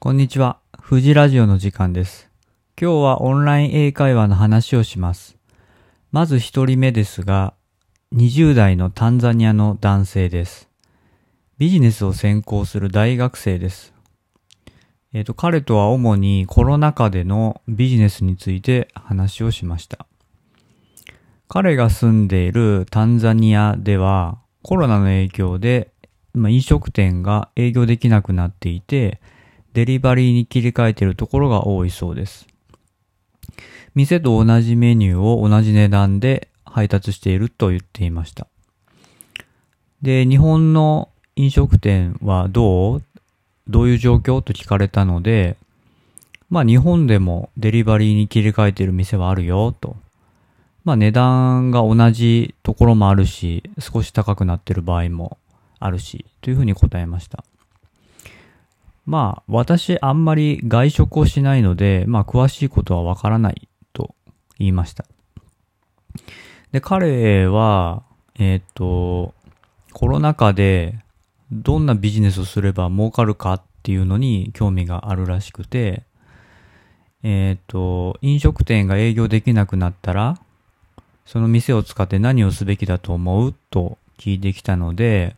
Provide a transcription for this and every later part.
こんにちは。富士ラジオの時間です。今日はオンライン英会話の話をします。まず一人目ですが、20代のタンザニアの男性です。ビジネスを専攻する大学生です。えっ、と、彼とは主にコロナ禍でのビジネスについて話をしました。彼が住んでいるタンザニアではコロナの影響で、まあ、飲食店が営業できなくなっていて、デリバリーに切り替えているところが多いそうです。店と同じメニューを同じ値段で配達していると言っていました。で、日本の飲食店はどうどういう状況と聞かれたので、まあ日本でもデリバリーに切り替えている店はあるよと。まあ値段が同じところもあるし、少し高くなってる場合もあるし、というふうに答えました。まあ私あんまり外食をしないので、まあ詳しいことはわからないと言いました。で、彼は、えっ、と、コロナ禍でどんなビジネスをすれば儲かるかっていうのに興味があるらしくて、えっ、と、飲食店が営業できなくなったら、その店を使って何をすべきだと思うと聞いてきたので、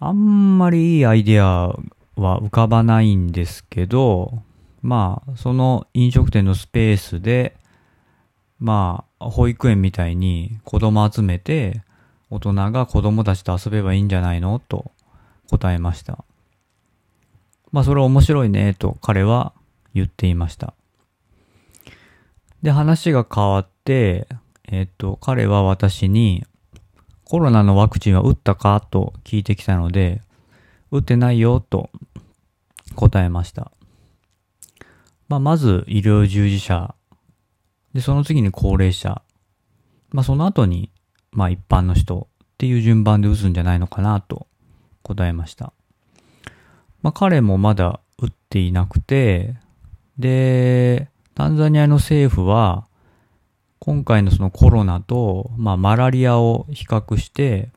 あんまりいいアイデアは浮かばないんですけど、まあ、その飲食店のスペースで、まあ、保育園みたいに子供集めて、大人が子供たちと遊べばいいんじゃないのと答えました。まあ、それ面白いね、と彼は言っていました。で、話が変わって、えっと、彼は私に、コロナのワクチンは打ったかと聞いてきたので、打ってないよと答えました。まあ、まず医療従事者。で、その次に高齢者。まあ、その後に、まあ、一般の人っていう順番で打つんじゃないのかなと答えました。まあ、彼もまだ打っていなくて、で、タンザニアの政府は、今回のそのコロナと、まあ、マラリアを比較して、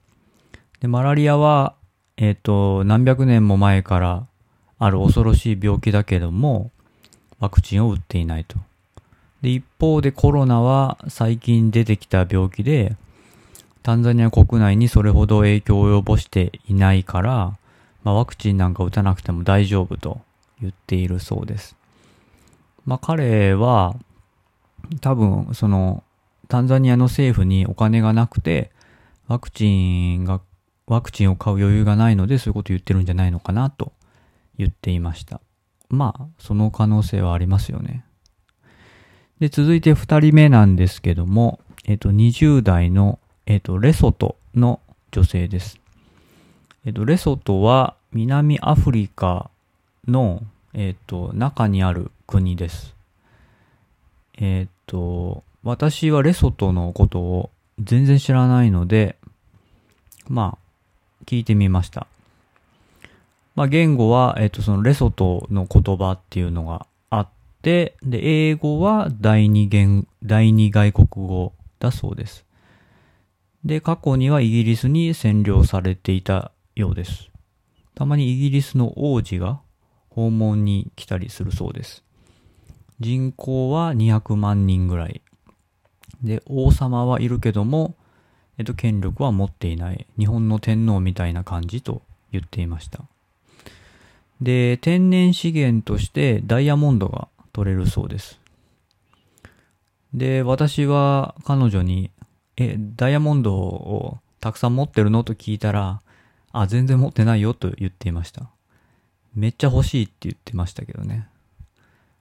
で、マラリアは、えっ、と、何百年も前からある恐ろしい病気だけども、ワクチンを打っていないと。で、一方でコロナは最近出てきた病気で、タンザニア国内にそれほど影響を及ぼしていないから、まあ、ワクチンなんか打たなくても大丈夫と言っているそうです。まあ、彼は、多分、その、タンザニアの政府にお金がなくて、ワクチンが、ワクチンを買う余裕がないので、そういうこと言ってるんじゃないのかなと言っていました。まあ、その可能性はありますよね。で、続いて二人目なんですけども、えっと、20代の、えっと、レソトの女性です。えっと、レソトは南アフリカの、えっと、中にある国です。えっと、私はレソトのことを全然知らないので、まあ、聞いてみました。まあ、言語は、えっと、そのレソトの言葉っていうのがあって、で、英語は第二言、第二外国語だそうです。で、過去にはイギリスに占領されていたようです。たまにイギリスの王子が訪問に来たりするそうです。人口は200万人ぐらい。で、王様はいるけども、えっと、権力は持っていない。日本の天皇みたいな感じと言っていました。で、天然資源としてダイヤモンドが取れるそうです。で、私は彼女に、え、ダイヤモンドをたくさん持ってるのと聞いたら、あ、全然持ってないよと言っていました。めっちゃ欲しいって言ってましたけどね。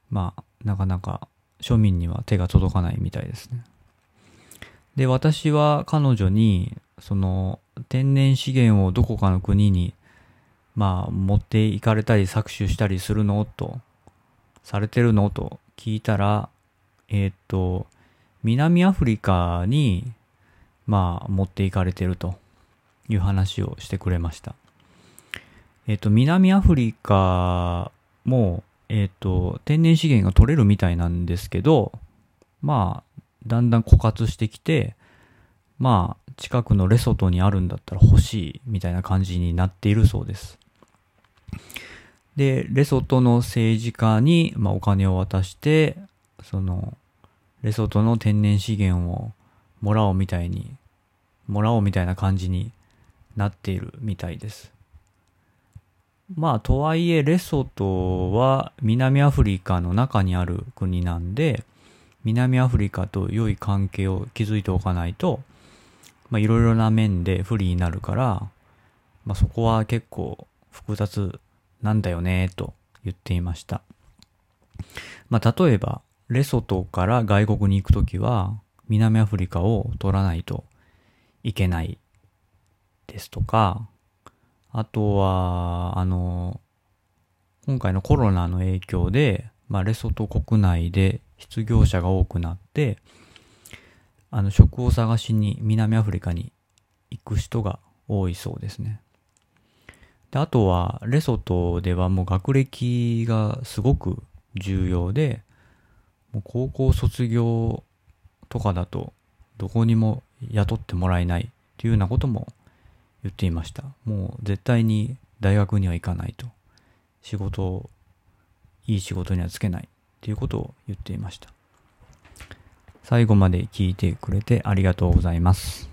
まあ、なかなか庶民には手が届かないみたいですね。で、私は彼女に、その、天然資源をどこかの国に、まあ、持っていかれたり搾取したりするの？と、されてるの？と聞いたら、えーっと、南アフリカに、まあ、持っていかれてるという話をしてくれました。えーっと、南アフリカも、えっ、と、天然資源が取れるみたいなんですけど、まあ、だんだん枯渇してきて、まあ、近くのレソトにあるんだったら欲しいみたいな感じになっているそうです。で、レソトの政治家に、まあ、お金を渡して、その、レソトの天然資源をもらおうみたいに、もらおうみたいな感じになっているみたいです。まあ、とはいえ、レソトは南アフリカの中にある国なんで、南アフリカと良い関係を築いておかないと、まあ、いろいろな面で不利になるから、まあ、そこは結構複雑なんだよね、と言っていました。まあ、例えば、レソトから外国に行くときは、南アフリカを取らないといけないですとか、あとは、あの、今回のコロナの影響で、まあ、レソト国内で失業者が多くなって、あの、職を探しに南アフリカに行く人が多いそうですね。で、あとは、レソトではもう学歴がすごく重要で、もう高校卒業とかだと、どこにも雇ってもらえないっていうようなことも言っていました。もう絶対に大学には行かないと。仕事を、いい仕事にはつけないっていうことを言っていました。最後まで聞いてくれてありがとうございます。